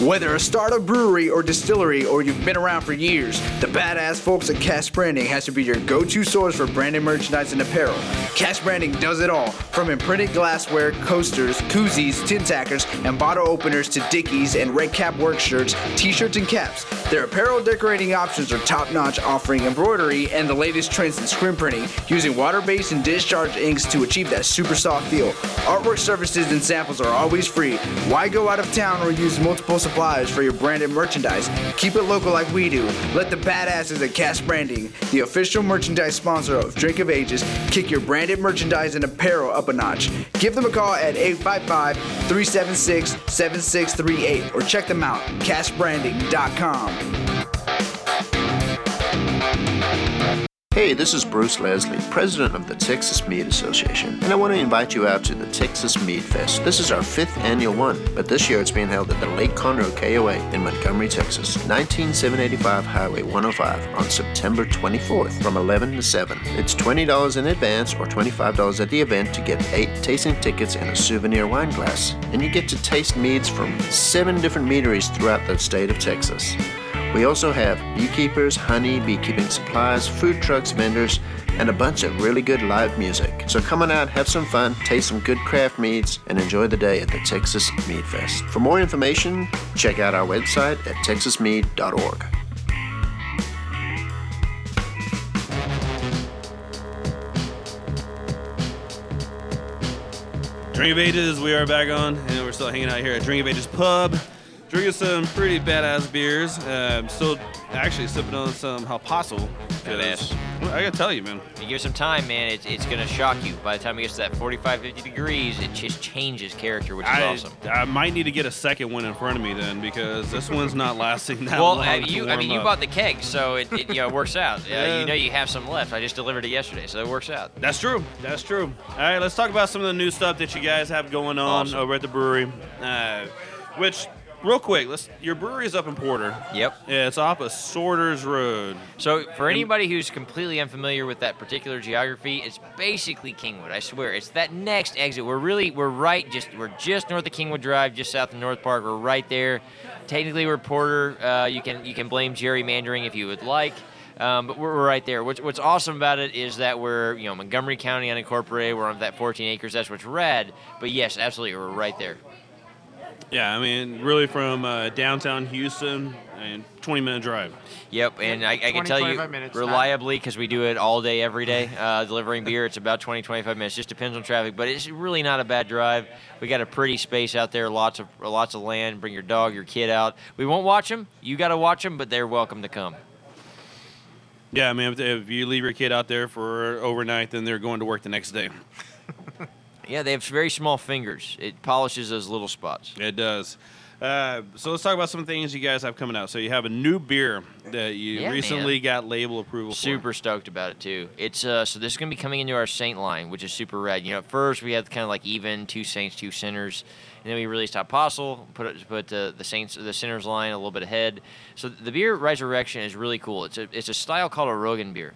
Whether a startup brewery or distillery or you've been around for years, the badass folks at Cash Branding has to be your go-to source for branded merchandise and apparel. Cash Branding does it all, from imprinted glassware, coasters, koozies, tin tackers, and bottle openers to dickies and Red Kap work shirts, t-shirts, and caps. Their apparel decorating options are top-notch, offering embroidery and the latest trends in screen printing, using water-based and discharge inks to achieve that super soft feel. Artwork services and samples are always free. Why go out of town or use multiple suppliers for your branded merchandise? Keep it local like we do. Let the badasses at Cash Branding, the official merchandise sponsor of Drink of Ages, kick your branded merchandise and apparel up a notch. Give them a call at 855-376-7638 or check them out, cashbranding.com. Hey, this is Bruce Leslie, president of the Texas Mead Association, and I want to invite you out to the Texas Mead Fest. This is our fifth annual one, but this year it's being held at the Lake Conroe KOA in Montgomery, Texas, 19785 Highway 105 on September 24th from 11 to 7. It's $20 in advance or $25 at the event to get eight tasting tickets and a souvenir wine glass, and you get to taste meads from seven different meaderies throughout the state of Texas. We also have beekeepers, honey, beekeeping supplies, food trucks, vendors, and a bunch of really good live music. So come on out, have some fun, taste some good craft meads, and enjoy the day at the Texas Mead Fest. For more information, check out our website at texasmead.org. Drink of Ages, we are back on, and we're still hanging out here at Drink of Ages Pub, drinking some pretty badass beers. Uh, still actually sipping on some Halpaso. Badass. I gotta tell you, man. You give some time, man, it's, it's gonna shock you. By the time it gets to that 45, 50 degrees, it just changes character, which is I, awesome. I might need to get a second one in front of me then, because this one's not lasting that Well, long. to you, I mean, you bought the keg, so it, it you know, works out. Uh, Yeah. You know you have some left. I just delivered it yesterday, so it works out. That's true. That's true. All right, let's talk about some of the new stuff that you guys have going on Awesome. over at the brewery. Uh, which, real quick, let's. Your brewery is up in Porter. Yep. Yeah, it's off of Sorters Road. So for anybody who's completely unfamiliar with that particular geography, it's basically Kingwood. I swear, it's that next exit. We're really we're right just we're just north of Kingwood Drive, just south of North Park. We're right there. Technically, we're Porter. Uh, you can you can blame gerrymandering if you would like. Um, but we're, we're right there. What's, what's awesome about it is that we're, you know, Montgomery County unincorporated. We're on that 14 acres. That's what's red. But yes, absolutely, we're right there. Yeah, I mean, really from uh, downtown Houston and 20 minute drive. Yep, and I, I can 20, tell you minutes, reliably because we do it all day, every day, uh, delivering beer. It's about 20, 25 minutes. Just depends on traffic, but it's really not a bad drive. We got a pretty space out there, lots of lots of land. Bring your dog, your kid out. We won't watch them. You got to watch them, but they're welcome to come. Yeah, I mean, if, if you leave your kid out there for overnight, then they're going to work the next day. Yeah, they have very small fingers. It polishes those little spots. It does. Uh, so let's talk about some things you guys have coming out. So you have a new beer that you Yeah, recently man. got label approval for. Super stoked about it too. It's uh, so this is gonna be coming into our Saint line, which is super rad. You know, at first we had kind of like even two Saints, two Sinners, and then we released Apostle, put put uh, the Saints, the Sinners line a little bit ahead. So the beer Resurrection is really cool. It's a it's a style called a Roggenbier.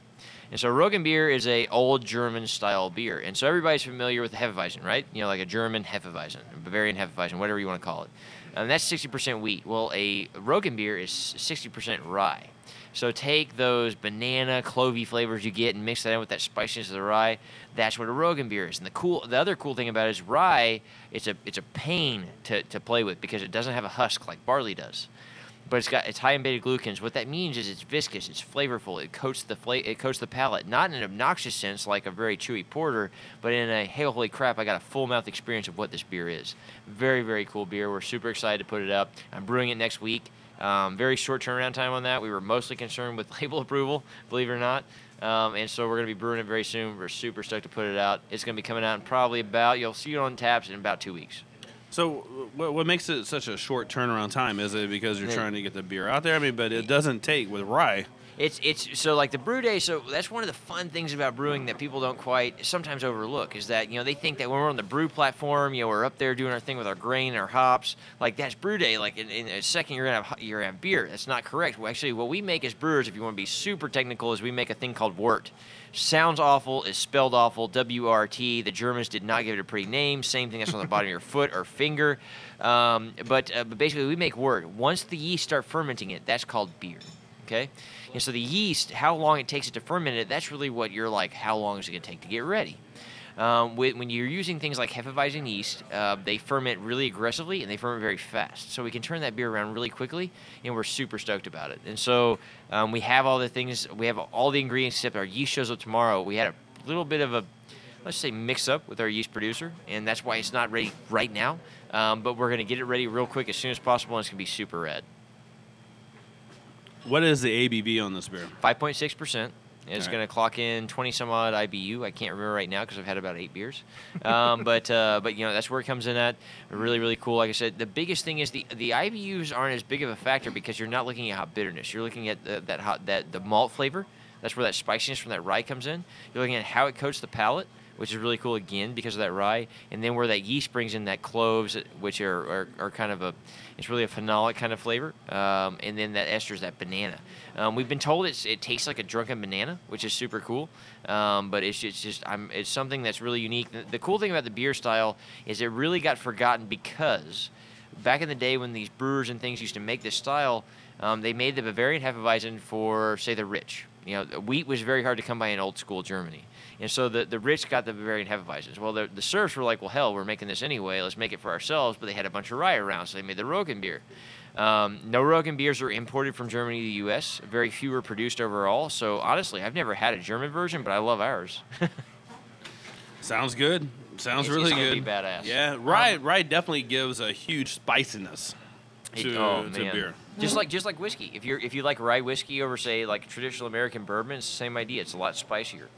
And so Roggenbier is a old German style beer. And so everybody's familiar with the Hefeweizen, right? You know, like a German Hefeweizen, Bavarian Hefeweizen, whatever you want to call it. And that's 60% wheat. Well, a Roggenbier is 60% rye. So take those banana, clovey flavors you get and mix that in with that spiciness of the rye. That's what a Roggenbier is. And the cool, the other cool thing about it is rye. It's a it's a pain to, to play with because it doesn't have a husk like barley does but it's got it's high in beta glucans. What that means is it's viscous, it's flavorful, it coats the fla- it coats the palate, not in an obnoxious sense like a very chewy porter, but in a hey holy crap, I got a full mouth experience of what this beer is. Very very cool beer. We're super excited to put it up. I'm brewing it next week. Um, very short turnaround time on that. We were mostly concerned with label approval, believe it or not. Um, and so we're going to be brewing it very soon. We're super stoked to put it out. It's going to be coming out in probably about, you'll see it on taps in about two weeks. So what, what makes it such a short turnaround time? Is it because you're trying to get the beer out there? I mean, but it doesn't take with rye. It's it's so like the brew day. So that's one of the fun things about brewing that people don't quite sometimes overlook is that you know they think that when we're on the brew platform, you know we're up there doing our thing with our grain, and our hops, like that's brew day. Like in, in a second you're gonna have you're gonna have beer. That's not correct. Well, actually, what we make as brewers, if you want to be super technical, is we make a thing called wort. Sounds awful, is spelled awful. W R T. The Germans did not give it a pretty name. Same thing that's on the bottom of your foot or finger. Um, but, uh, but basically, we make wort. Once the yeast start fermenting it, that's called beer. Okay? And so the yeast, how long it takes it to ferment it, that's really what you're like, how long is it going to take to get ready? Um, when you're using things like Hefeweizen yeast, uh, they ferment really aggressively and they ferment very fast. So we can turn that beer around really quickly, and we're super stoked about it. And so um, we have all the things, we have all the ingredients except our yeast shows up tomorrow. We had a little bit of a, let's say, mix up with our yeast producer, and that's why it's not ready right now. Um, but we're going to get it ready real quick as soon as possible, and it's going to be super red. What is the ABV on this beer? 5.6 percent. It's right. going to clock in 20 some odd IBU. I can't remember right now because I've had about eight beers. Um, but uh, but you know that's where it comes in at. Really really cool. Like I said, the biggest thing is the the IBUs aren't as big of a factor because you're not looking at hot bitterness. You're looking at the, that hot that the malt flavor. That's where that spiciness from that rye comes in. You're looking at how it coats the palate, which is really cool again because of that rye, and then where that yeast brings in that cloves, which are, are, are kind of a, it's really a phenolic kind of flavor, um, and then that ester is that banana. Um, we've been told it's, it tastes like a drunken banana, which is super cool, um, but it's, it's just I'm, it's something that's really unique. The, the cool thing about the beer style is it really got forgotten because back in the day when these brewers and things used to make this style, um, they made the Bavarian Hefeweizen for, say, the rich. You know, wheat was very hard to come by in old school Germany. And so the, the rich got the Bavarian Hefeweizens. Well, the, the serfs were like, well, hell, we're making this anyway. Let's make it for ourselves. But they had a bunch of rye around, so they made the Roggenbier. Um, no Roggenbiers are imported from Germany to the U.S. Very few are produced overall. So honestly, I've never had a German version, but I love ours. Sounds good. Sounds It's- really it's good. be badass. Um, Yeah, rye rye definitely gives a huge spiciness It- to, oh, to beer. Just like just like whiskey. If you're if you like rye whiskey over say like traditional American bourbon, it's the same idea. It's a lot spicier.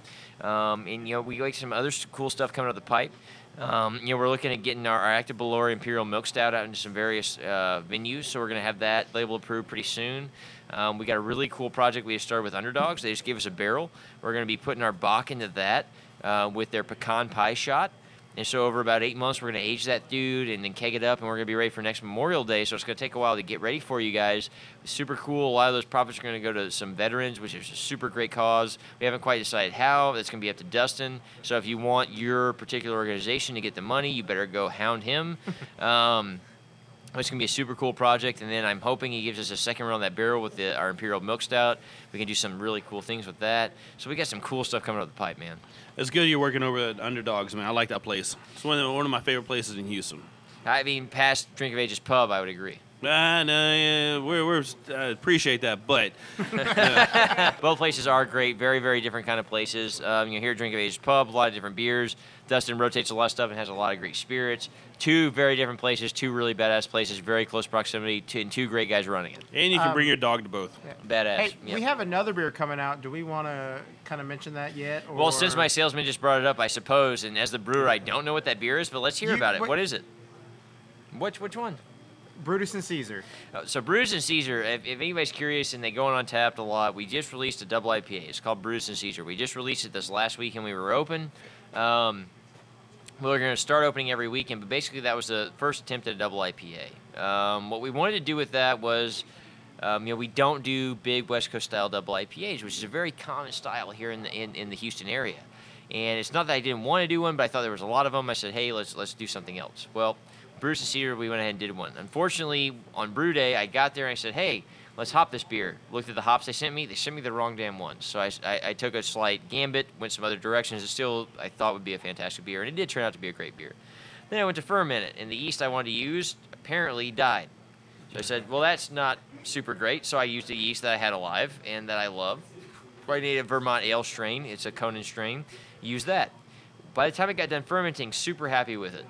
Um, and you know we like some other cool stuff coming out the pipe. Um, you know we're looking at getting our, our Active Belore Imperial Milk Stout out into some various uh, venues, so we're gonna have that label approved pretty soon. Um, we got a really cool project we just started with Underdogs. They just gave us a barrel. We're gonna be putting our Bock into that uh, with their pecan pie shot. And so over about eight months, we're going to age that dude and then keg it up, and we're going to be ready for next Memorial Day. So it's going to take a while to get ready for you guys. Super cool. A lot of those profits are going to go to some veterans, which is a super great cause. We haven't quite decided how. That's going to be up to Dustin. So if you want your particular organization to get the money, you better go hound him. um, it's going to be a super cool project, and then I'm hoping he gives us a second run on that barrel with the, our Imperial Milk Stout. We can do some really cool things with that. So we got some cool stuff coming up the pipe, man. It's good you're working over at Underdogs, man. I like that place. It's one of, one of my favorite places in Houston. I mean, past Drink of Ages pub, I would agree. Uh, no, yeah, we're, we're uh, appreciate that, but Both places are great, very, very different kind of places. Um, you know, here at Drink of Ages Pub, a lot of different beers. Dustin rotates a lot of stuff and has a lot of great spirits. Two very different places, two really badass places, very close proximity, to, and two great guys running it. and you can Um, bring your dog to both. Badass. Hey, yep. we have another beer coming out. Do we want to kind of mention that yet? Or... Well, since my salesman just brought it up, I suppose, and as the brewer, I don't know what that beer is, but let's hear You- about it. what- what is it? Which which one? Brutus and Caesar. Uh, So Brutus and Caesar, if, if anybody's curious and they go on Untappd a lot, we just released a double IPA. It's called Brutus and Caesar. We just released it this last week and we were open. Um, we were going to start opening every weekend, but basically that was the first attempt at a double IPA. Um, what we wanted to do with that was, um, you know, we don't do big West Coast style double IPAs, which is a very common style here in the in, in the Houston area. And it's not that I didn't want to do one, but I thought there was a lot of them. I said, hey, let's let's do something else. Well, Bruce and Cedar, we went ahead and did one. Unfortunately, on brew day, I got there and I said, hey, let's hop this beer. Looked at the hops they sent me. They sent me the wrong damn ones. So I, I, I took a slight gambit, went some other directions. It still, I thought, would be a fantastic beer. And it did turn out to be a great beer. Then I went to ferment it, and the yeast I wanted to use apparently died. So I said, well, that's not super great. So I used the yeast that I had alive and that I love. I needed a Vermont ale strain. It's a Conan strain. Use that. By the time I got done fermenting, super happy with it.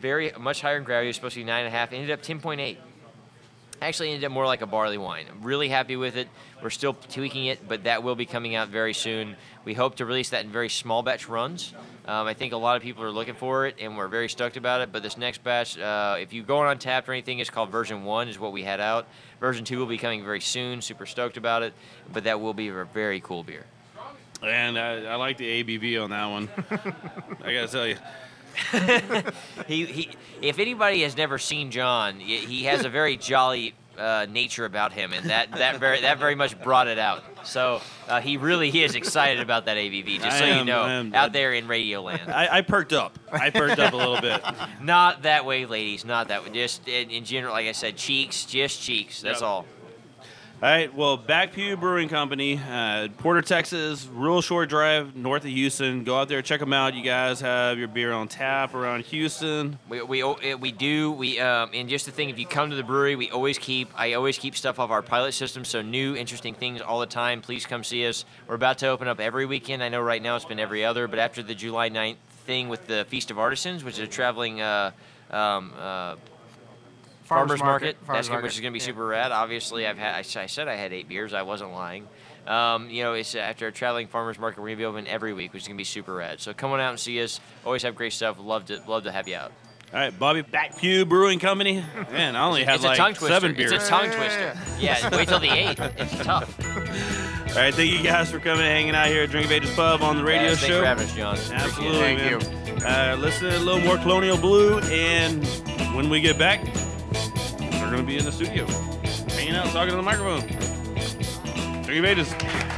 Very much higher in gravity. It supposed to be nine and a half. Ended up 10.8. Actually ended up more like a barley wine. I'm really happy with it. We're still tweaking it, but that will be coming out very soon. We hope to release that in very small batch runs. Um, I think a lot of people are looking for it, and we're very stoked about it. But this next batch, uh, if you go on Untappd or anything, it's called version one, is what we had out. Version two will be coming very soon. Super stoked about it, but that will be a very cool beer. And I, I like the ABV on that one. I gotta tell you. he, he, if anybody has never seen John, he has a very jolly uh, nature about him, and that, that very that very much brought it out. So uh, he really he is excited about that ABV. Just so I you know, I am- out there in Radio Land. I, I perked up. I perked up a little bit. Not that way, ladies. Not that way. Just in, in general, like I said, cheeks, just cheeks. That's Yep. all. All right, well, Back Pew Brewing Company, uh, Porter, Texas, real short drive north of Houston. Go out there, check them out. You guys have your beer on tap around Houston. We, we, eh, we do we um, and just the thing if you come to the brewery we always keep I always keep stuff off our pilot system so new interesting things all the time please come see us we're about to open up every weekend I know right now it's been every other but after the July 9th thing with the Feast of Artisans which is a traveling uh, um, uh, Farmers farmers market, market, farmers that's gonna, which is going to be yeah. super rad. Obviously, I've had I, s- I said I had eight beers. I wasn't lying. Um, you know, it's after a traveling farmers market. We're gonna be open every week, which is gonna be super rad. So come on out and see us. Always have great stuff. Love to love to have you out. All right, Bobby Back Pew Brewing Company. Man, I only had it's like a tongue twister. seven beers. It's a tongue twister. Yeah, wait till the eight. It's tough. All right, thank you guys for coming and hanging out here at Drink of Ages Pub on the radio Yes, thanks show. for having us, John. Absolutely, Thank man. Uh, listen to a little more Colonial Blue, and when we get back, we're going to be in the studio, hanging out, talking to the microphone. Drink of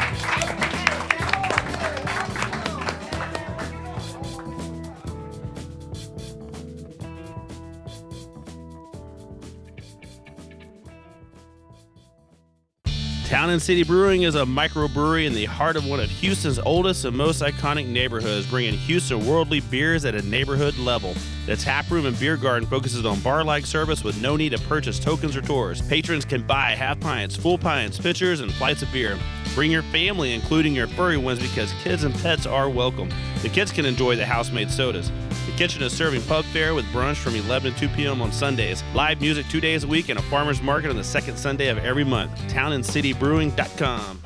Town and City Brewing is a microbrewery in the heart of one of Houston's oldest and most iconic neighborhoods, bringing Houston worldly beers at a neighborhood level. The tap room and beer garden focuses on bar-like service with no need to purchase tokens or tours. Patrons can buy half pints, full pints, pitchers, and flights of beer. Bring your family, including your furry ones, because kids and pets are welcome. The kids can enjoy the house-made sodas. The kitchen is serving pub fare with brunch from 11 to 2 p.m. on Sundays. Live music two days a week and a farmer's market on the second Sunday of every month. TownandCityBrewing.com.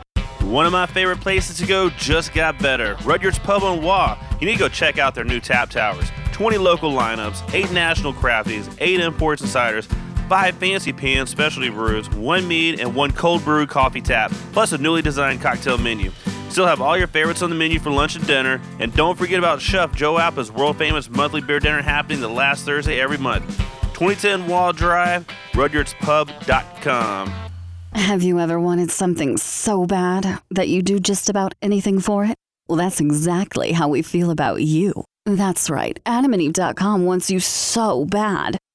One of my favorite places to go just got better. Rudyard's Pub on Waugh. You need to go check out their new tap towers. 20 local lineups, 8 national crafties, 8 imports and ciders, 5 fancy pan specialty brews, 1 mead, and 1 cold brew coffee tap, plus a newly designed cocktail menu. Still have all your favorites on the menu for lunch and dinner, and don't forget about Chef Joe Appa's world famous monthly beer dinner happening the last Thursday every month. 2010 Waugh Drive, RudyardsPub.com. Have you ever wanted something so bad that you do just about anything for it? Well, that's exactly how we feel about you. That's right. AdamandEve.com wants you so bad.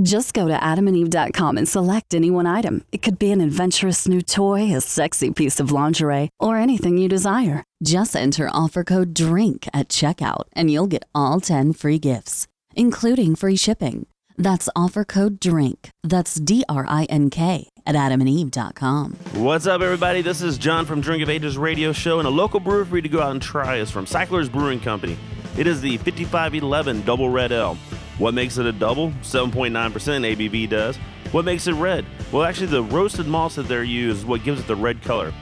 Just go to adamandeve.com and select any one item. It could be an adventurous new toy, a sexy piece of lingerie, or anything you desire. Just enter offer code DRINK at checkout and you'll get all 10 free gifts, including free shipping. That's offer code DRINK. That's D R I N K at adamandeve.com. What's up, everybody? This is John from Drink of Ages radio show, and a local brewer for you to go out and try is from Cycler's Brewing Company. It is the 5511 Double Red Ale. What makes it a double? 7.9% ABV does. What makes it red? Well, actually, the roasted malts that they're used is what gives it the red color.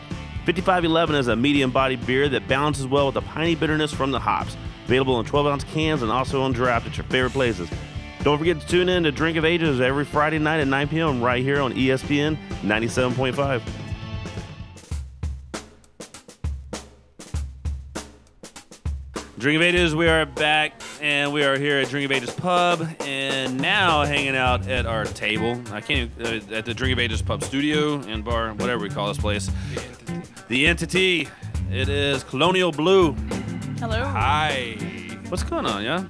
5511 is a medium bodied beer that balances well with the piney bitterness from the hops. Available in 12 ounce cans and also on draft at your favorite places. Don't forget to tune in to Drink of Ages every Friday night at 9 p.m. right here on ESPN 97.5. Drink of Ages, we are back and we are here at Drink of Ages Pub and now hanging out at our table. I can't, uh, at the Drink of Ages Pub studio and bar, whatever we call this place. The entity. It is Colonial Blue. Hello. Hi. What's going on, yeah?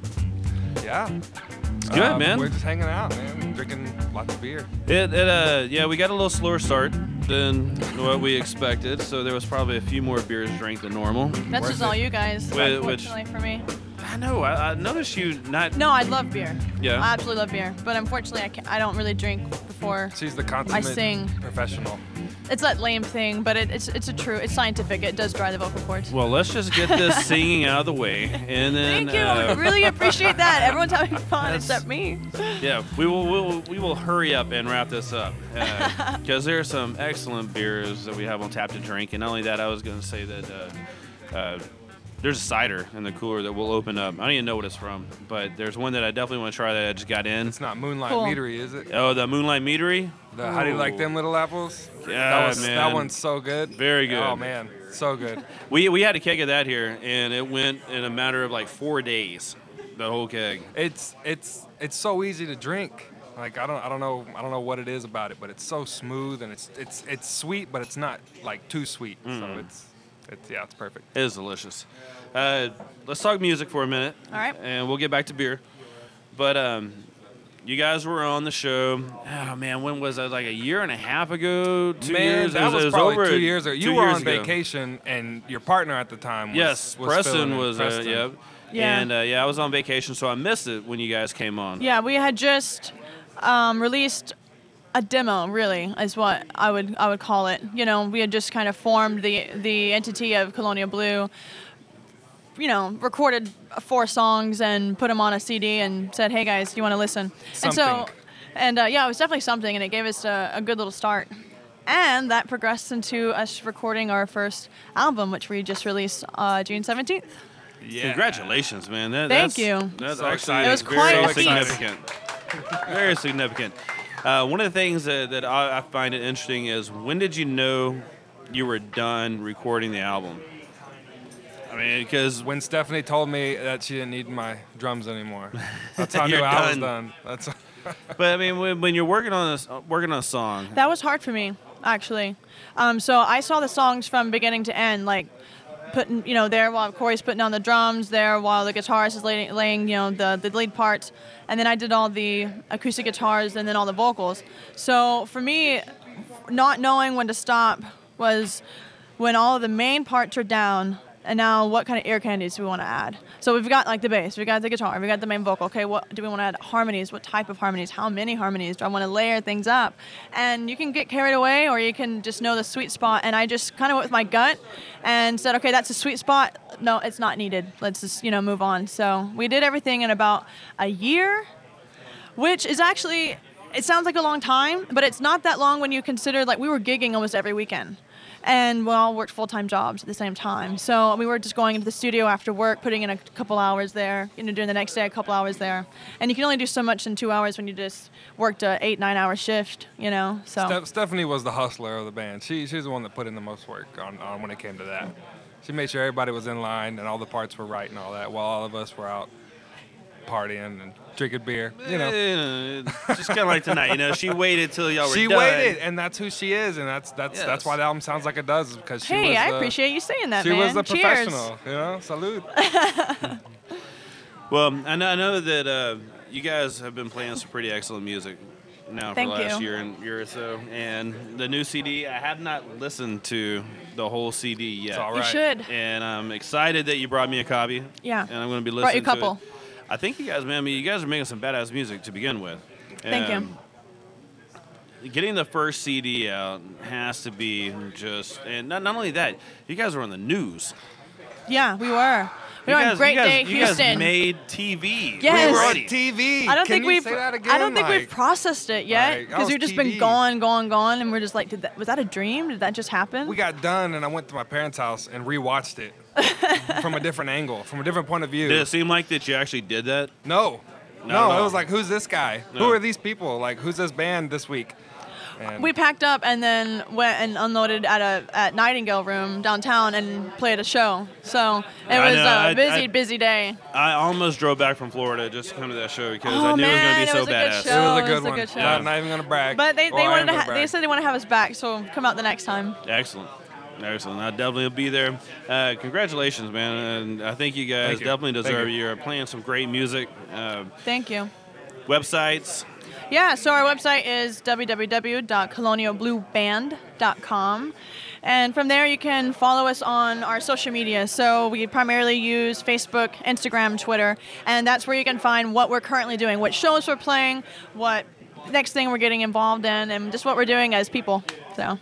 Yeah. It's good, Um, man. We're just hanging out, man. Drinking lots of beer. It, it uh yeah we got a little slower start than what we expected so there was probably a few more beers drank than normal That's just all you guys, Wh- which- unfortunately for me. I know I, I noticed you not No, I love beer. Yeah. I absolutely love beer, but unfortunately, I, can't, I don't really drink before She's the I consummate sing. professional. It's that lame thing, but it, it's it's a true. It's scientific. It does dry the vocal cords. well let's just get this singing out of the way and then Thank you. uh, I really appreciate that. Everyone's having fun except me. yeah we will we'll, we will hurry up and wrap this up because there are some excellent beers that we have on tap to drink and not only that I was going to say that uh, uh, there's a cider in the cooler that we'll open up. I don't even know what it's from, but there's one that I definitely want to try that I just got in. It's not Moonlight Cool. Meadery, is it? Oh, the Moonlight Meadery. The, how do you like them little apples? Yeah, that was, man. That one's so good. Very good. Oh man, so good. We we had a keg of that here, and it went in a matter of like four days. The whole keg. It's it's it's so easy to drink. Like I don't I don't know I don't know what it is about it, but it's so smooth and it's it's it's sweet, but it's not like too sweet. So Mm. it's it's yeah, it's perfect. It is delicious. Uh, let's talk music for a minute. All right. And we'll get back to beer. But um, you guys were on the show. Oh man, when was that? Like a year and a half ago? Two Man, years? that It was, it probably over two years ago. You were on ago. vacation, and your partner at the time was Yes, was Preston in. was. Uh, Preston. yep. Yeah. And uh, yeah, I was on vacation, so I missed it when you guys came on. Yeah, we had just um, released a demo. Really, is what I would I would call it. You know, we had just kind of formed the the entity of Colonial Blue. You know, recorded four songs and put them on a CD and said, "Hey guys, you want to listen?" And so, and uh, yeah, it was definitely something, and it gave us a, a good little start. And that progressed into us recording our first album, which we just released uh, June 17th. Yeah. Congratulations, man. That, Thank that's, you. That's So actually exciting. It was quite very significant. very significant. Uh, one of the things that, that I, I find it interesting is when did you know you were done recording the album? I mean, because when Stephanie told me that she didn't need my drums anymore, that's how I knew You're I was done. done. That's but I mean, when, when you're working on this, working on a song, That was hard for me, actually. Um, so I saw the songs from beginning to end, like putting, you know, there while Corey's putting on the drums, there while the guitarist is laying, laying you know, the, the lead parts, and then I did all the acoustic guitars and then all the vocals. So for me, not knowing when to stop was when all of the main parts are down. And now, what kind of ear candies do we want to add? So we've got like the bass, we've got the guitar, we've got the main vocal. Okay, what do we want to add? Harmonies. What type of harmonies? How many harmonies do I want to layer things up? And you can get carried away, or you can just know the sweet spot. And I just kind of went with my gut and said, okay, that's a sweet spot. No, it's not needed. Let's just you know move on. So we did everything in about a year, which is actually it sounds like a long time, but it's not that long when you consider like we were gigging almost every weekend. And we all worked full time jobs at the same time. So we were just going into the studio after work, putting in a couple hours there, you know, doing the next day a couple hours there. And you can only do so much in two hours when you just worked a eight, nine hour shift, you know. So Steph- Stephanie was the hustler of the band. She she's the one that put in the most work on, on when it came to that. She made sure everybody was in line and all the parts were right and all that, while all of us were out partying and drinking beer. You know, just kind of like tonight. You know, she waited till y'all were she done. waited, and that's who she is, and that's that's that's why the album sounds like it does, is because she Hey, was I the- appreciate you saying that, man. She man. was the Cheers. professional, you know. Salute. Well, I know, I know that uh, you guys have been playing some pretty excellent music now Thank for the last you. year and year or so, and the new CD. I have not listened to the whole CD yet. It's all You should. And I'm excited that you brought me a copy. Yeah. And I'm going to be listening. Brought you listening a couple. to it. I think you guys, man, I mean, you guys are making some badass music to begin with. Thank you. Getting the first CD out has to be just, and not, not only that, you guys were on the news. Yeah, we were. We you were guys, on Great you guys, Day you Houston. guys made TV. Yes. We We were were on on TV. I don't Can think you we've. say that I don't think Like- we've processed it yet because was oh, we've just been gone, gone, gone, and we're just like, did that, was that a dream? Did that just happen? We got done, and I went to my parents' house and rewatched it from a different angle, from a different point of view. Did it seem like that you actually did that? No. Not No, at it was like, who's this guy? No. Who are these people? Like, who's this band this week? And we packed up and then went and unloaded at a at Nightingale Room downtown and played a show. So it was know, a I- busy, I- busy day. I almost drove back from Florida just to come to that show because Oh, I knew man, it it was was going to be good so badass. show. it was a it's good a one. good show. Not, not even gonna brag. But they, they I wanted to gonna ha- they said they want to have us back, so come out the next time. Excellent. Excellent. I definitely will be there. Uh, congratulations, man. And I think you guys Thank you. definitely Thank deserve you. You're playing some great music. Uh, Thank you. websites. Yeah, so our website is www.colonialblueband.com. And from there, you can follow us on our social media. So we primarily use Facebook, Instagram, Twitter, and that's where you can find what we're currently doing, what shows we're playing, what next thing we're getting involved in, and just what we're doing as people. So,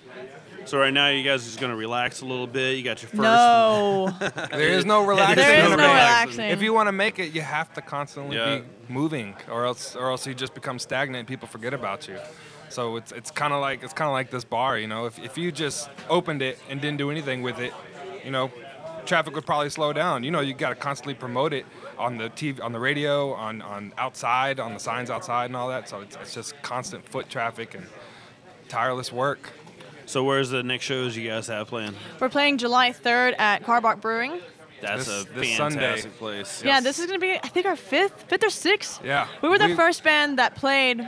So right now, you guys are just going to relax a little bit. You got your first. no. There is no relaxing. There is in a no relaxing. If you want to make it, you have to constantly Yeah. be moving, or else, or else you just become stagnant. and People forget about you. So it's it's kind of like it's kind of like this bar, you know. If if you just opened it and didn't do anything with it, you know, traffic would probably slow down. You know, you got to constantly promote it on the TV, on the radio, on on outside, on the signs outside, and all that. So it's, it's just constant foot traffic and tireless work. So where's the next shows you guys have planned? We're playing July 3rd at Karbach Brewing. That's This- a this Sunday. fantastic place. Yeah, this is going to be, I think, our fifth, fifth or sixth. Yeah. We were the We- first band that played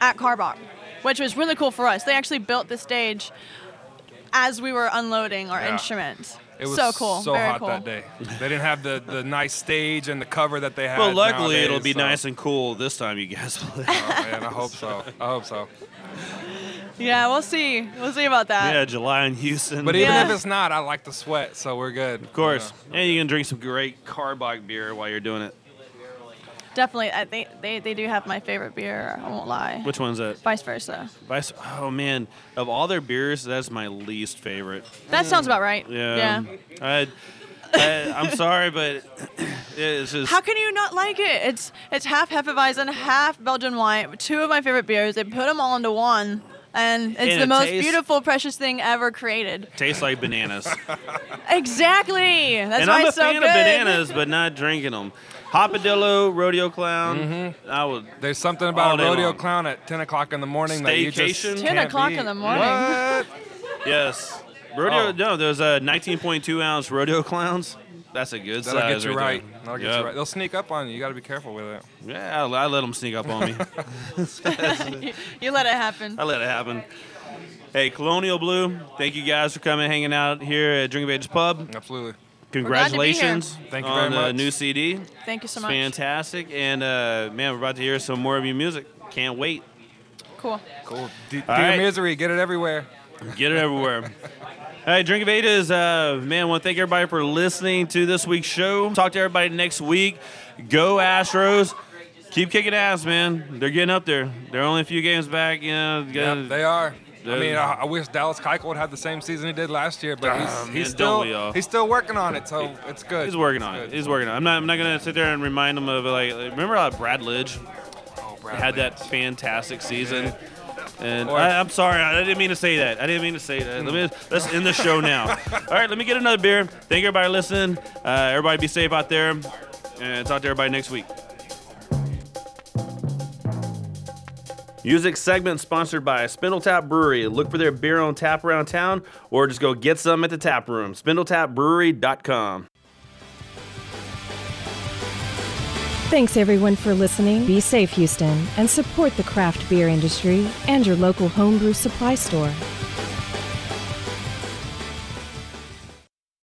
at Karbach, which was really cool for us. They actually built the stage as we were unloading our Yeah. instruments. It was so cool. so Very hot cool. that day. They didn't have the, the nice stage and the cover that they had. Well, luckily nowadays, it'll be so- nice and cool this time, you guys play. Oh, man, I hope so. I hope so. Yeah, we'll see. We'll see about that. yeah, July in Houston. But even Yeah. if it's not, I like to sweat, so we're good. of course, and you can drink some great Karbach beer while you're doing it. Definitely. I, they, they, they do have my favorite beer. I won't lie. Which one's that? Weisse Versa. Weisse. Oh man, of all their beers, that's my least favorite. That sounds about right. Yeah. I, I, I'm sorry, but it's just. How can you not like it? It's it's half Hefeweizen, half Belgian white. Two of my favorite beers. They put them all into one, and it's And the it most tastes- beautiful, precious thing ever created. Tastes like bananas. Exactly. That's and why I'm a it's so fan of bananas, but not drinking them. Hopadillo, Rodeo Clown. Mm-hmm. I would. There's something about a rodeo long. clown at 10 o'clock in the morning that you just 10 can't o'clock beat. in the morning. What? Yes. Rodeo. Oh. No, there's a 19.2 ounce Rodeo Clowns. That's a good That'll size get you right. right. there. That'll get Yep. you right. They'll sneak up on you. You got to be careful with it. Yeah, I, I let them sneak up on me. you, you let it happen. I let it happen. Hey, Colonial Blue, thank you guys for coming, hanging out here at Drink of Ages Pub. Absolutely. glad to be here. Congratulations Thank you on the much. new CD. Thank you so It's much. fantastic, and uh, man, we're about to hear some more of your music. Can't wait. Cool. Cool. D- All Dear right. Misery, get it everywhere. Get it everywhere. Hey, Drink of Ages, uh, man, I want to thank everybody for listening to this week's show. Talk to everybody next week. Go Astros. Keep kicking ass, man. They're getting up there. They're only a few games back. You know, Yeah, they are. I mean, I, I wish Dallas Keuchel would have the same season he did last year, but he's, he's still all? he's still working on it, so it's good. He's working It's on it. good. He's working on it. I'm not, I'm not going to sit there and remind him of, like, remember uh, Brad Lidge? Oh, Brad had Lidge. that fantastic season. And Or- I, I'm sorry, I didn't mean to say that. I didn't mean to say that. Let me let's end the show now. All right, let me get another beer. Thank everybody for listening. Uh, everybody be safe out there, and talk to everybody next week. Music segment sponsored by Spindle Tap Brewery. Look for their beer on tap around town, or just go get some at the tap room. SpindletapBrewery.com. Thanks everyone for listening. Be safe, Houston, and support the craft beer industry and your local homebrew supply store.